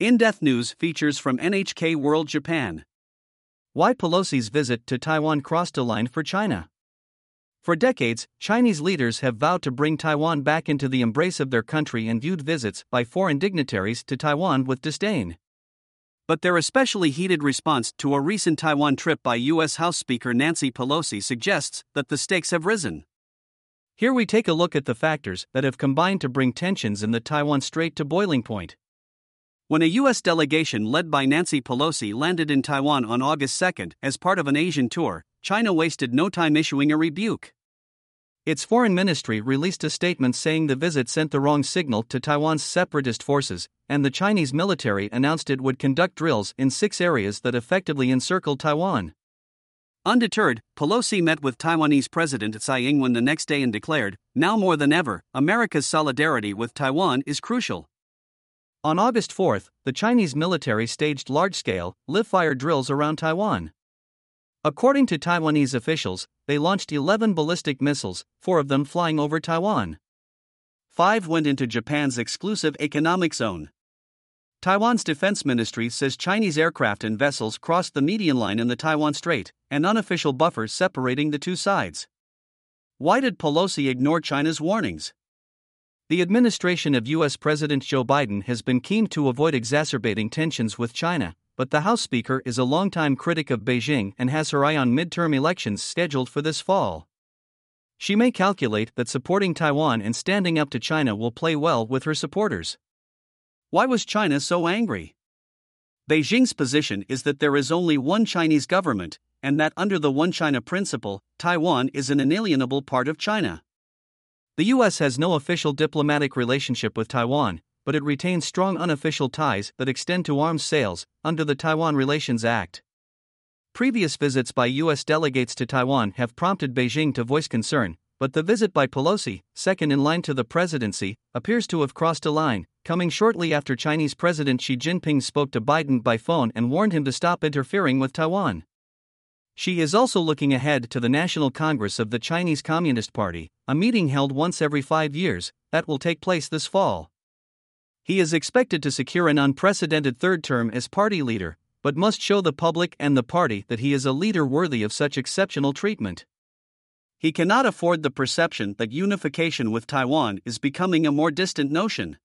In Depth News features from NHK World Japan. Why Pelosi's visit to Taiwan crossed a line for China. For decades, Chinese leaders have vowed to bring Taiwan back into the embrace of their country and viewed visits by foreign dignitaries to Taiwan with disdain. But their especially heated response to a recent Taiwan trip by U.S. House Speaker Nancy Pelosi suggests that the stakes have risen. Here we take a look at the factors that have combined to bring tensions in the Taiwan Strait to boiling point. When a U.S. delegation led by Nancy Pelosi landed in Taiwan on August 2 as part of an Asian tour, China wasted no time issuing a rebuke. Its foreign ministry released a statement saying the visit sent the wrong signal to Taiwan's separatist forces, and the Chinese military announced it would conduct drills in six areas that effectively encircled Taiwan. Undeterred, Pelosi met with Taiwanese President Tsai Ing wen the next day and declared, Now more than ever, America's solidarity with Taiwan is crucial. On August 4, the Chinese military staged large scale, live fire drills around Taiwan. According to Taiwanese officials, they launched 11 ballistic missiles, four of them flying over Taiwan. Five went into Japan's exclusive economic zone. Taiwan's defense ministry says Chinese aircraft and vessels crossed the median line in the Taiwan Strait, an unofficial buffer separating the two sides. Why did Pelosi ignore China's warnings? The administration of U.S. President Joe Biden has been keen to avoid exacerbating tensions with China, but the House Speaker is a longtime critic of Beijing and has her eye on midterm elections scheduled for this fall. She may calculate that supporting Taiwan and standing up to China will play well with her supporters. Why was China so angry? Beijing's position is that there is only one Chinese government, and that under the One China principle, Taiwan is an inalienable part of China. The U.S. has no official diplomatic relationship with Taiwan, but it retains strong unofficial ties that extend to arms sales under the Taiwan Relations Act. Previous visits by U.S. delegates to Taiwan have prompted Beijing to voice concern, but the visit by Pelosi, second in line to the presidency, appears to have crossed a line, coming shortly after Chinese President Xi Jinping spoke to Biden by phone and warned him to stop interfering with Taiwan. Xi is also looking ahead to the National Congress of the Chinese Communist Party, a meeting held once every five years, that will take place this fall. He is expected to secure an unprecedented third term as party leader, but must show the public and the party that he is a leader worthy of such exceptional treatment. He cannot afford the perception that unification with Taiwan is becoming a more distant notion.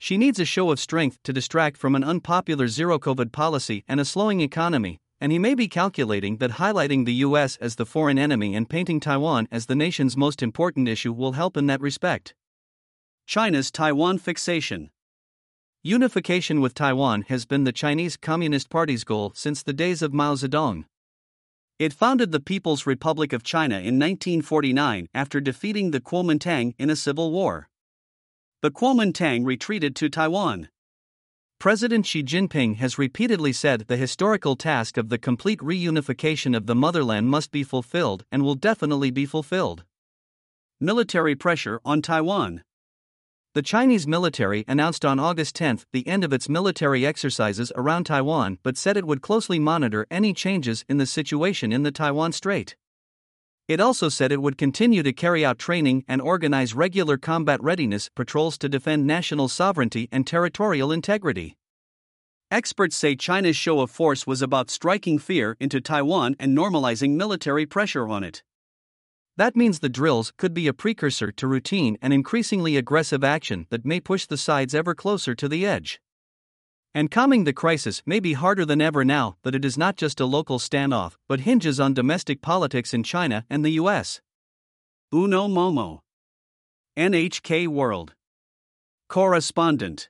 Xi needs a show of strength to distract from an unpopular zero COVID policy and a slowing economy, and he may be calculating that highlighting the US as the foreign enemy and painting Taiwan as the nation's most important issue will help in that respect. China's Taiwan fixation. Unification with Taiwan has been the Chinese Communist Party's goal since the days of Mao Zedong. It founded the People's Republic of China in 1949 after defeating the Kuomintang in a civil war. The Kuomintang retreated to Taiwan. President Xi Jinping has repeatedly said the historical task of the complete reunification of the motherland must be fulfilled and will definitely be fulfilled. Military pressure on Taiwan. The Chinese military announced on August 10 the end of its military exercises around Taiwan but said it would closely monitor any changes in the situation in the Taiwan Strait. It also said it would continue to carry out training and organize regular combat readiness patrols to defend national sovereignty and territorial integrity. Experts say China's show of force was about striking fear into Taiwan and normalizing military pressure on it. That means the drills could be a precursor to routine and increasingly aggressive action that may push the sides ever closer to the edge. And calming the crisis may be harder than ever now that it is not just a local standoff, but hinges on domestic politics in China and the US. Uno Momo. NHK World. Correspondent.